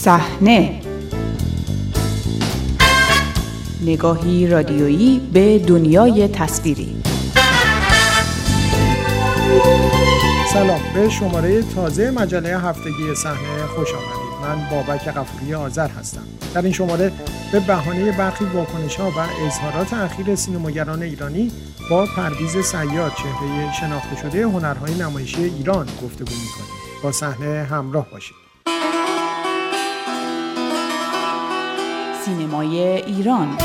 صحنه. نگاهی رادیویی به دنیای تصویری. سلام به شماره تازه مجله هفتگی صحنه خوش آمدید. من بابک قفوری آذر هستم. در این شماره به بهانه برخی واکنش ها و اظهارات اخیر سینماگران ایرانی با پرویز سیاد چهره شناخته شده هنرهای نمایشی ایران گفتگو می‌کنیم. با صحنه همراه باشید. سینمای ایران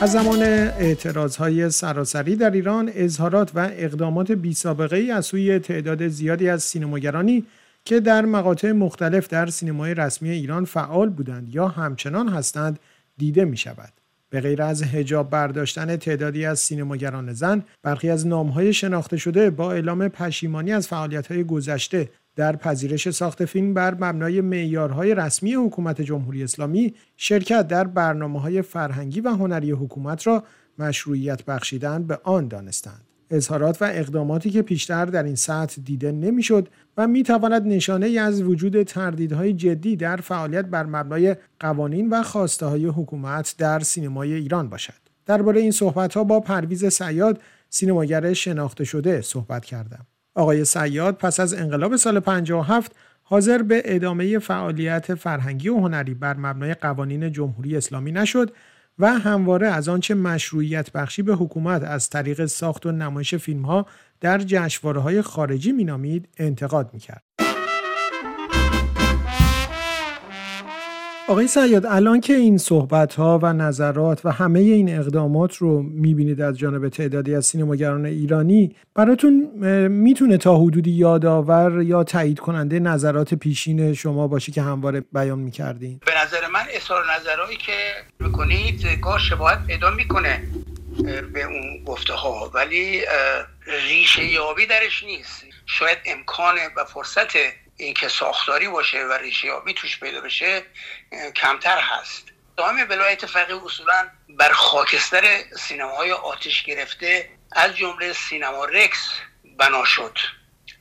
از زمان اعتراض های سراسری در ایران اظهارات و اقدامات بی سابقه ای از سوی تعداد زیادی از سینماگرانی که در مقاطع مختلف در سینمای رسمی ایران فعال بودند یا همچنان هستند دیده می شود. به غیر از هجاب برداشتن تعدادی از سینماگران زن، برخی از نامهای شناخته شده با اعلام پشیمانی از فعالیت‌های گذشته در پذیرش ساخت فیلم بر مبنای معیارهای رسمی حکومت جمهوری اسلامی شرکت در برنامه های فرهنگی و هنری حکومت را مشروعیت بخشیدن به آن دانستند. اظهارات و اقداماتی که پیشتر در این سطح دیده نمی‌شد و می تواند نشانه ای از وجود تردیدهای جدی در فعالیت بر مبنای قوانین و خواسته های حکومت در سینمای ایران باشد. درباره این صحبت ها با پرویز سیاد سینماگر شناخته شده صحبت کردم. آقای سیاد پس از انقلاب سال 57 حاضر به ادامه فعالیت فرهنگی و هنری بر مبنای قوانین جمهوری اسلامی نشد و همواره از آنچه مشروعیت بخشی به حکومت از طریق ساخت و نمایش فیلم ها در جشنواره های خارجی مینامید انتقاد می‌کرد. آقای سیاد الان که این صحبت ها و نظرات و همه این اقدامات رو می‌بینید از جانب تعدادی از سینماگران ایرانی براتون می‌تونه تا حدودی یادآور یا تایید کننده نظرات پیشین شما باشه که همواره بیان می‌کردین؟ به نظر من اظهار نظرهایی که می‌کنید گاه شباهت پیدا می‌کنه به اون گفته ها ولی ریشه یابی درش نیست. شاید امکان و فرصت اینکه ساختاری باشه و ریشیابی توش پیدا بشه کمتر هست. دائم ولایت فقیه اصولا بر خاکستر سینماهای آتش گرفته از جمله سینما رکس بنا شد.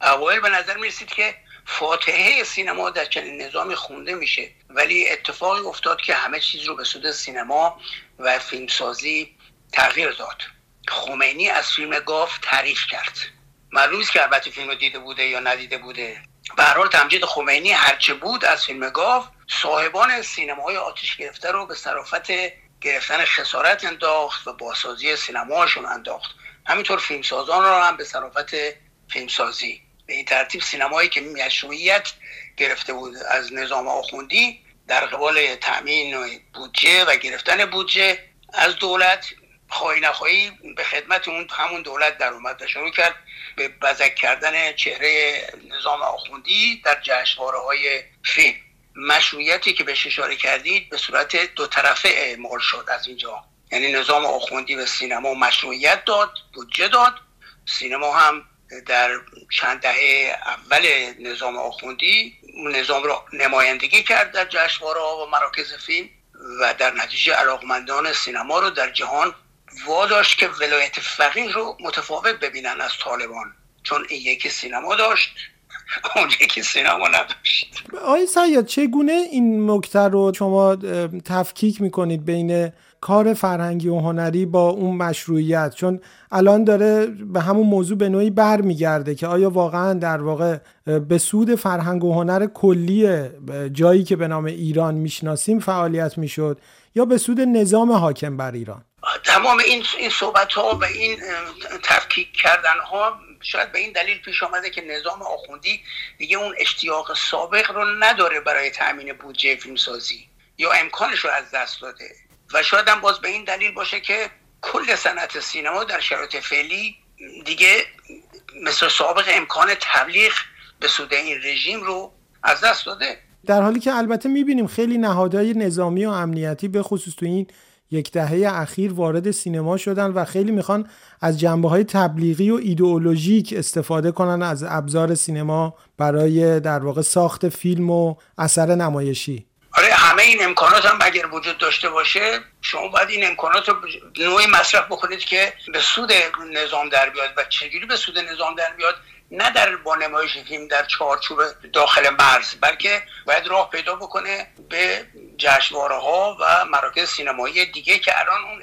اوایل به نظر می‌رسید که فاتحه سینما در چنین نظامی خونده میشه ولی اتفاقی افتاد که همه چیز رو به سود سینما و فیلمسازی تغییر داد. خمینی از فیلم گاف تعریف کرد. معلوم که البته فیلم رو دیده بوده یا ندیده بوده. به حال تمجید خمینی هرچه بود از فیلم گاف صاحبان سینماهای آتش گرفته رو به صرافت گرفتن خسارت انداخت و بازسازی سینماهاشون انداخت. همینطور فیلمسازان رو هم به صرافت فیلمسازی. به این ترتیب سینمایی که مشروعیت گرفته بود از نظام آخوندی در قبال تأمین بودجه و گرفتن بودجه از دولت خواهی نخواهی به خدمت اون همون دولت در اومد شروع کرد به بزک کردن چهره نظام آخوندی در جشنواره های فیلم. مشروعیتی که بهش اشاره کردید به صورت دو طرفه اعمال شد از اینجا. یعنی نظام آخوندی به سینما مشروعیت داد بودجه داد. سینما هم در چند دهه اول نظام آخوندی نظام را نمایندگی کرد در جشنواره و مراکز فیلم و در نتیجه علاقمندان سینما رو در جهان واداشت که ولایت فقیه رو متفاوت ببینن از طالبان چون این یکی سینما داشت اون یکی سینما نداشت. آقای سیاد چگونه این نکته رو شما تفکیک می‌کنید بین کار فرهنگی و هنری با اون مشروعیت؟ چون الان داره به همون موضوع به نوعی برمیگرده که آیا واقعا در واقع به سود فرهنگ و هنر کلی جایی که به نام ایران می‌شناسیم فعالیت می‌شد یا به سود نظام حاکم بر ایران؟ تمام این این صحبت ها و این تفکیک کردن ها شاید به این دلیل پیش آمده که نظام آخوندی دیگه اون اشتیاق سابق رو نداره برای تامین بودجه فیلمسازی یا امکانش رو از دست داده. و شاید هم باز به این دلیل باشه که کل صنعت سینما در شرایط فعلی دیگه مثل سابق امکان تبلیغ به سود این رژیم رو از دست داده. در حالی که البته می‌بینیم خیلی نهادهای نظامی و امنیتی به خصوص تو این یک دهه اخیر وارد سینما شدن و خیلی می‌خوان از جنبه های تبلیغی و ایدئولوژیک استفاده کنن از ابزار سینما برای در واقع ساخت فیلم و اثر نمایشی. آره همه این امکانات هم اگر وجود داشته باشه شما باید این امکانات رو نوعی مصرف بکنید که به سود نظام در بیاد و چجوری به سود نظام در بیاد؟ نه در با نمایش فیلم در چارچوب داخل مرز بلکه باید راه پیدا بکنه به جشنواره ها و مراکز سینمایی دیگه که الان اون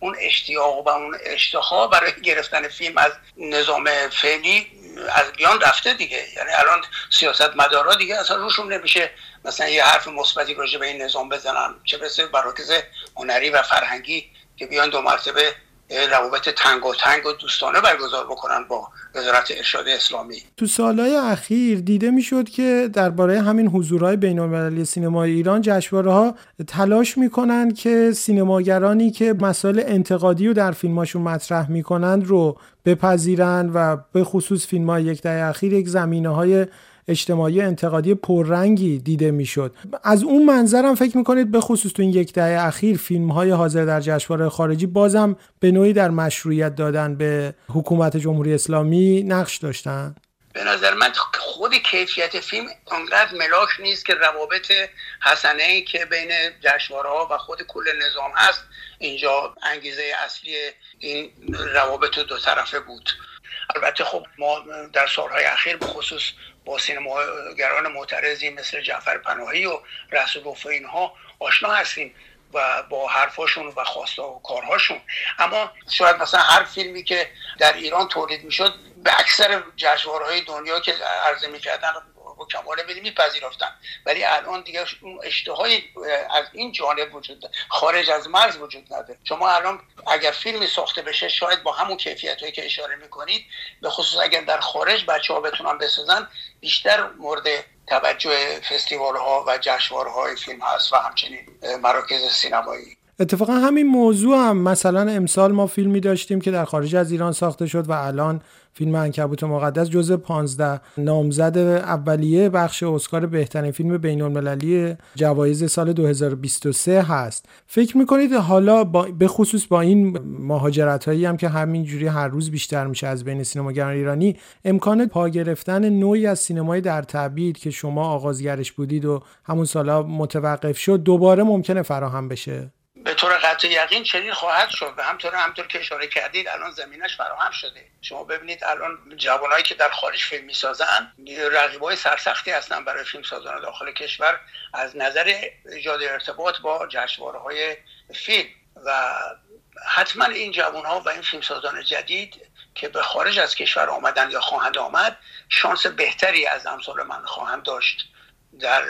اون اشتیاق و اون اشتها برای گرفتن فیلم از نظام فعلی از بیان رفته دیگه. یعنی الان سیاست مدارا دیگه اصلا روشون نمیشه مثلا یه حرف مثبتی راجع به این نظام بزنن. چه برسه مراکز هنری و فرهنگی که بیان دو مرتبه روابط تنگ و تنگ و دوستانه برگزار بکنن با وزارت ارشاد اسلامی. تو سالهای اخیر دیده می‌شد که درباره همین حضورهای بین المللی سینمای ایران جشنواره ها تلاش می‌کنن که سینماگرانی که مسائل انتقادی رو در فیلماشون مطرح می‌کنند رو بپذیرن و به خصوص فیلم های یک دهه اخیر یک زمینه های اجتماعی انتقادی پررنگی دیده می‌شد. از اون منظرم فکر می‌کنید به خصوص تو این یک دهه اخیر فیلم های حاضر در جشنواره خارجی بازم به نوعی در مشروعیت دادن به حکومت جمهوری اسلامی نقش داشتن؟ به نظر من خود کیفیت فیلم انقدر ملاک نیست که روابط حسنه ای که بین جشنواره ها و خود کل نظام هست اینجا انگیزه اصلی این روابط دو طرفه بود. البته خب ما در سالهای اخیر به خصوص با سینماگران معترضی مثل جعفر پناهی و رسول و اینها آشنا هستیم و با حرفاشون و خواسته و کارهاشون. اما شاید مثلا هر فیلمی که در ایران تولید می‌شد به اکثر جشنواره‌های دنیا که عرضه می‌کردن کمال میلی میپذیرفتن ولی الان دیگه اون اشتهای از این جانب وجود خارج از مرز وجود نداره. شما الان اگر فیلمی ساخته بشه شاید با همون کیفیت که اشاره می‌کنید به خصوص اگر در خارج بچه ها بتونن بسازن بیشتر مورد توجه فستیوال ها و جشنواره های فیلم هست و همچنین مراکز سینمایی. اتفاقا همین موضوع هم مثلا امسال ما فیلمی داشتیم که در خارج از ایران ساخته شد و الان فیلم انکبوت مقدس جزء 15 نامزد اولیه بخش اسکار بهترین فیلم بین المللی جوایز سال 2023 هست. فکر می‌کنید حالا با به خصوص با این مهاجرت هایی هم که همینجوری هر روز بیشتر میشه از بین سینماگران ایرانی امکان پا گرفتن نوعی از سینمای در تعبیر که شما آغازگرش بودید و همون سالا متوقف شد دوباره ممکنه فراهم بشه؟ به طور قطع یقین چنین خواهد شد و همطور همطور که اشاره کردید الان زمینش فراهم شده. شما ببینید الان جوانایی که در خارج فیلم می‌سازن های سرسختی هستن برای فیلم سازان داخل کشور از نظر ایجاد ارتباط با جشنواره های فیلم. و حتما این جوان ها و این فیلم سازان جدید که به خارج از کشور آمدن یا خواهند آمد شانس بهتری از امثال من خواهند داشت. در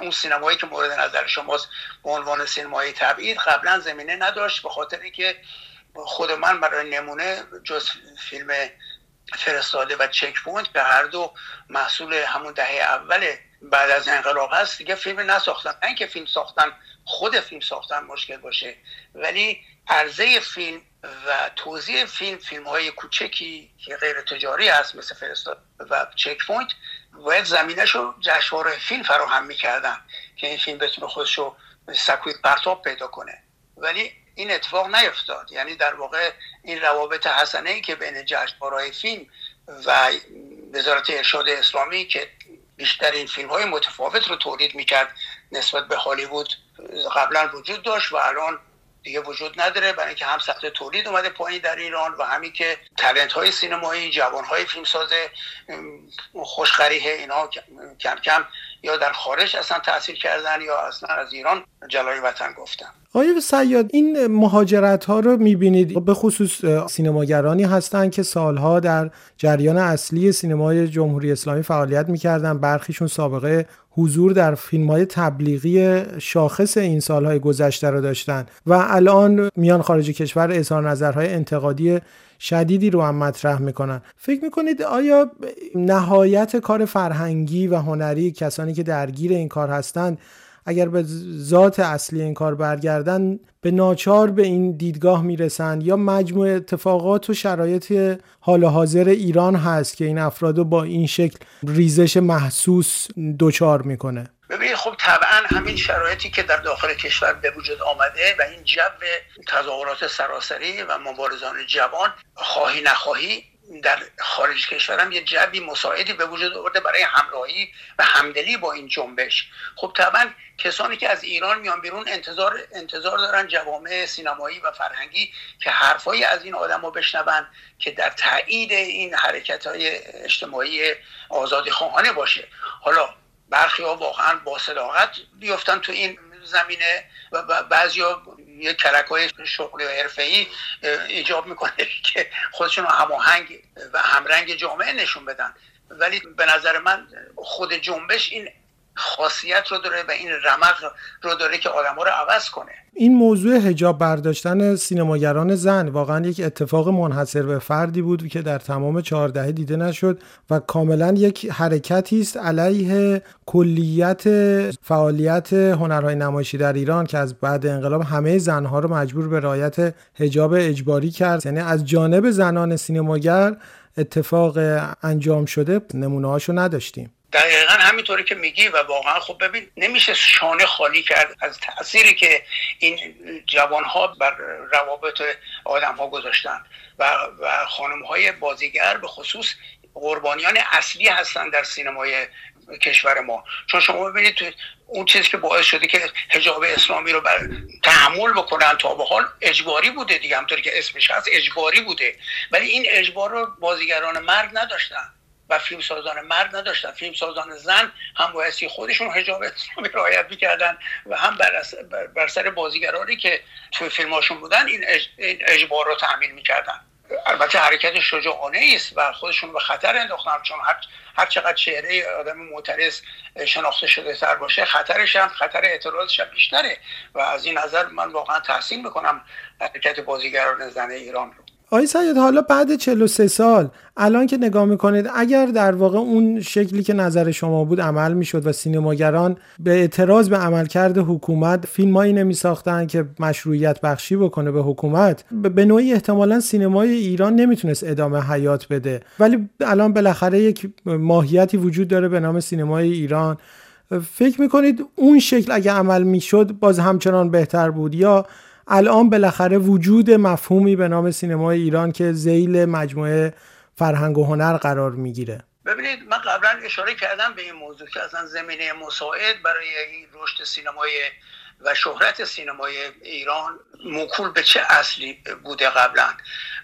اون سینمایی که مورد نظر شماست به عنوان سینمایی تبعید قبلا زمینه نداشت به خاطر اینکه خود من برای نمونه جز فیلم فرستاده و Checkpoint به هر دو محصول همون دهه اول بعد از انقلاب هست دیگه فیلم نساختن. نه اینکه فیلم ساختن خود فیلم ساختن مشکل باشه ولی عرضه فیلم و توزیع فیلم فیلم های کوچکی که غیر تجاری هست مثل فرستاده و Checkpoint باید زمینش رو جشنواره فیلم فراهم می‌کردن که این فیلم بتونه خودش رو سکوی پرتاب پیدا کنه. ولی این اتفاق نیفتاد. یعنی در واقع این روابط حسنه ای که بین جشنواره فیلم و وزارت ارشاد اسلامی که بیشتر این فیلم های متفاوت رو تولید می‌کرد نسبت به هالیوود قبلا وجود داشت و الان دیگه وجود نداره. برای اینکه هم سطح تولید اومده پایین در ایران و همین که تلنت های سینمایی جوان های فیلمساز خوشخریه اینا کم کم یا در خارج اصلا تاثیر کردن یا اصلا از ایران جلای وطن گفتن. آیا سیاد این مهاجرت ها رو می‌بینید؟ به خصوص سینماگرانی هستند که سالها در جریان اصلی سینمای جمهوری اسلامی فعالیت می‌کردن. برخیشون سابقه حضور در فیلم های تبلیغی شاخص این سالهای گذشته رو داشتن و الان میان خارج کشور اظهار نظرهای انتقادی شدیدی رو هم مطرح می‌کنن. فکر می‌کنید آیا نهایت کار فرهنگی و هنری کسانی که درگیر این کار هستند اگر به ذات اصلی این کار برگردن به ناچار به این دیدگاه می‌رسند یا مجموع اتفاقات و شرایط حال حاضر ایران هست که این افراد با این شکل ریزش محسوس دوچار می‌کنه. ببینید خب طبعا همین شرایطی که در داخل کشور به وجود آمده و این جو تظاهرات سراسری و مبارزان جوان خواهی نخواهی در خارج کشورم یه جوی مساعدی به وجود آورده برای همراهی و همدلی با این جنبش. خب طبعا کسانی که از ایران میان بیرون انتظار انتظار دارن جوامع سینمایی و فرهنگی که حرفایی از این آدم رو بشنون که در تایید این حرکت های اجتماعی آزادی خواهانه باشه. حالا برخی ها واقعا با صداقت بیفتن تو این زمینه و بعضی ها یه کلک های شغلی و ای ایجاب می‌کنه که خودشون هماهنگ و همرنگ جامعه نشون بدن. ولی به نظر من خود جنبش این خاصیت رو داره و این رمق رو داره که آدم رو عوض کنه. این موضوع هجاب برداشتن سینماگران زن واقعا یک اتفاق منحصر به فردی بود که در تمام چهاردهه دیده نشد و کاملا یک حرکتی است علیه کلیت فعالیت هنرهای نمایشی در ایران که از بعد انقلاب همه زنها رو مجبور به رعایت هجاب اجباری کرد. یعنی از جانب زنان سینماگر اتفاق انجام شده نمونه هاشو نداشتیم. دقیقا همینطوری که میگی و واقعا خب ببین نمیشه شانه خالی کرد. از تأثیری که این جوان ها بر روابط آدم ها گذاشتن و, و خانم های بازیگر به خصوص قربانیان اصلی هستن در سینمای کشور ما. چون شما ببینید اون چیزی که باعث شده که حجاب اسلامی رو بر تحمل بکنن تا به حال اجباری بوده دیگه. همطوری که اسمش هست اجباری بوده. ولی این اجبار رو بازیگران مرد نداشتن. و فیلمسازان مرد نداشتن. فیلمسازان زن هم بایستی خودشون حجاب اسلامی رعایت می‌کردن و هم بر, بر سر بازیگرانی که توی فیلماشون بودن این, اجبار رو تحمیل می‌کردن. البته حرکت شجاعانه است و خودشون به خطر انداختن چون هر, هر چقدر چهره آدم معترض شناخته شده تر باشه خطرش هم خطر اعتراضش هم بیشتره. و از این نظر من واقعا تحسین می‌کنم حرکت بازیگران زن ایران رو. آقای سید حالا بعد 43 سال الان که نگاه می‌کنید اگر در واقع اون شکلی که نظر شما بود عمل می‌شد و سینماگران به اعتراض به عملکرد حکومت فیلمایی نمی ساختن که مشروعیت بخشی بکنه به حکومت به نوعی احتمالا سینمای ایران نمی‌تونست ادامه حیات بده. ولی الان بالاخره یک ماهیتی وجود داره به نام سینمای ایران. فکر می‌کنید اون شکل اگه عمل می‌شد باز همچنان بهتر بود یا الان بالاخره وجود مفهومی به نام سینمای ایران که زیل مجموعه فرهنگ و هنر قرار می‌گیره. ببینید من قبلا اشاره کردم به این موضوع که اصلا زمینه مساعد برای رشد سینمای و شهرت سینمای ایران موکول به چه اصلی بوده قبلا؟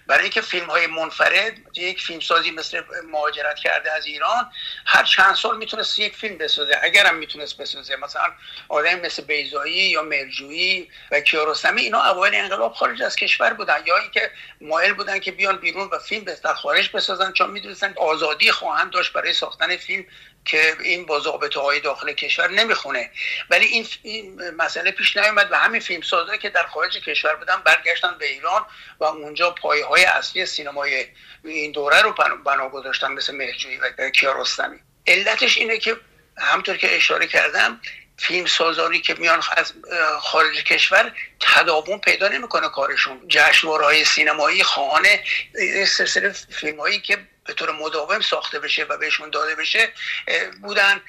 برای اینکه فیلم های منفرد یک فیلمسازی مثل مهاجرت کرده از ایران هر چند سال می‌تونست یک فیلم بسازه. اگرم می‌تونست بسازه مثلا آدم مثل بیزایی یا مرجویی و کیارستمی اینا اوایل انقلاب خارج از کشور بودن. یا اینکه مایل بودن که بیان بیرون و فیلم در خارج بسازن چون می‌دونستن آزادی خواهند داشت برای ساختن فیلم که این با ضابطه های داخل کشور نمی‌خونه. ولی این, این مسئله پیش نیومد و همین فیلم سازه که در خارج کشور بودن برگشتن به ایران و اونجا پایه های اصلی سینمای این دوره رو بنا گذاشتن مثل مهرجویی و کیارستمی. علتش اینه که همطور که اشاره کردم فیلم سازانی که میان از خارج کشور تداوم پیدا نمی‌کنه کارشون. جشنوارهای سینمایی خانه سلسله فیلم هایی که به طور مداوم ساخته بشه و بهشون داده بشه بودن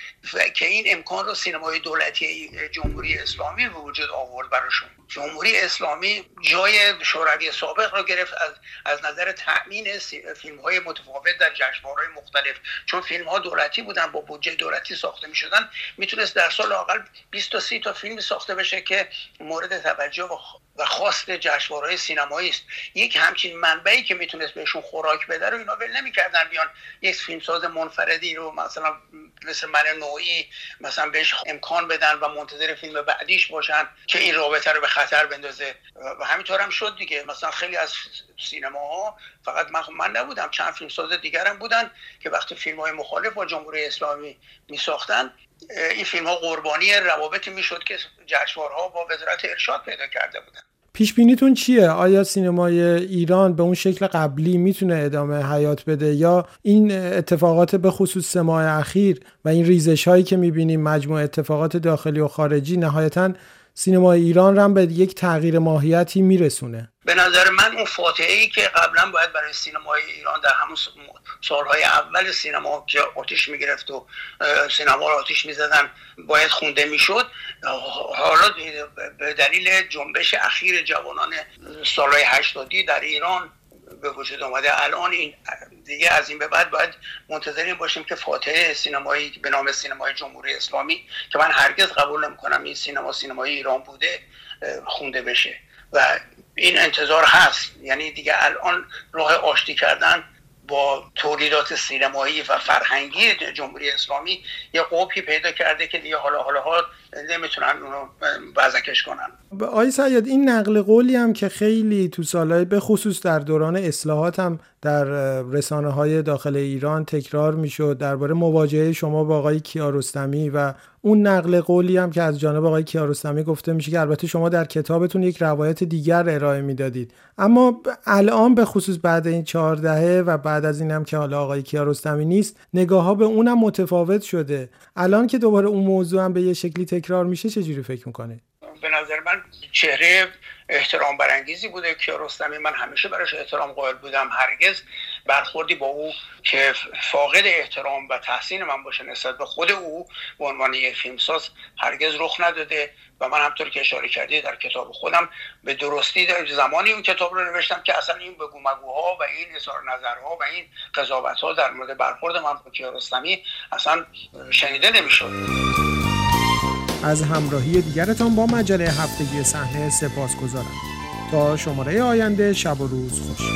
که این امکان رو سینمای دولتی جمهوری اسلامی به وجود آورد براشون. جمهوری اسلامی جای شوروی سابق رو گرفت از, از نظر تأمین فیلم های متفاوت در جشنوارهای مختلف. چون فیلم ها دولتی بودن با بودجه دولتی ساخته می شدن می‌تونست در سال اقل 20 تا 30 تا فیلم ساخته بشه که مورد توجه و خواست جشنوارهای سینمایی است. یک همچین منبعی که می‌تونست بهشون خوراک بده رو اینا ول نمی‌کردن بیان یک فیلمساز منفردی رو مثلا مثل من نوعی مثلا بهش امکان بدن و منتظر فیلم بعدیش باشن که این رابطه رو به خطر بندازه. و همینطور هم شد دیگه. مثلا خیلی از سینماها فقط من, من نبودم چند فیلمساز دیگرم بودن که وقتی فیلم های مخالف با جمهوری اسلامی می ساختن این فیلم ها قربانی روابطی می‌شد که جشنوارها با وزارت ارشاد پیدا کرده بودن. پیش بینیتون چیه؟ آیا سینمای ایران به اون شکل قبلی می‌تونه ادامه حیات بده یا این اتفاقات به خصوص سه ماه اخیر و این ریزش هایی که می‌بینیم مجموع اتفاقات داخلی و خارجی نهایتا سینمای ایران رو به یک تغییر ماهیتی میرسونه؟ به نظر من اون فاتحه ای که قبلا باید برای سینمای ایران در همون سالهای اول سینما که آتیش می‌گرفت و سینما رو آتیش می‌زدن باید خونده می‌شد. حالا به دلیل جنبش اخیر جوانان سالهای هشتادی در ایران به وجود آمده الان این دیگه از این به بعد باید منتظرین باشیم که فاتحه سینمایی به نام سینمای جمهوری اسلامی که من هرگز قبول نمی‌کنم این سینما سینمای ایران بوده خونده بشه. و این انتظار هست. یعنی دیگه الان راه آشتی کردن با تولیدات سینمایی و فرهنگی جمهوری اسلامی یه قوپی پیدا کرده که دیگه حالا حالا ها نمی‌تونن اونو بزکش کنن. آی سید این نقل قولی هم که خیلی تو سالهای به خصوص در دوران اصلاحات هم در رسانه های داخل ایران تکرار می‌شد درباره مواجهه شما با آقای کیارستمی و اون نقل قولی هم که از جانب آقای کیارستمی گفته میشه که البته شما در کتابتون یک روایت دیگر ارائه می‌دادید. اما الان به خصوص بعد این چهار دهه و بعد از این هم که حالا آقای کیارستمی نیست نگاه ها به اونم متفاوت شده. الان که دوباره اون موضوع هم به یه شکلی تکرار میشه چجوری فکر می‌کنه به نظر من چهره احترام برانگیزی بوده. کیارستمی من همیشه براش احترام قائل بودم. هرگز برخوردی با او که فاقد احترام و تحسین من باشه نسبت به خود او به عنوان یک فیلمساز هرگز رخ نداده و من همطور که اشاره کردی در کتاب خودم به درستی زمانی اون کتاب رو نوشتم که اصلا این بگو مگوها و این اظهار نظرها و این قضاوت ها در مورد برخورد من با کیارستمی اصلا شنیده نمی‌شد. از همراهی دیگرتان با مجله هفتگی صحنه سپاس گذارم تا شماره آینده شب و روز خوش.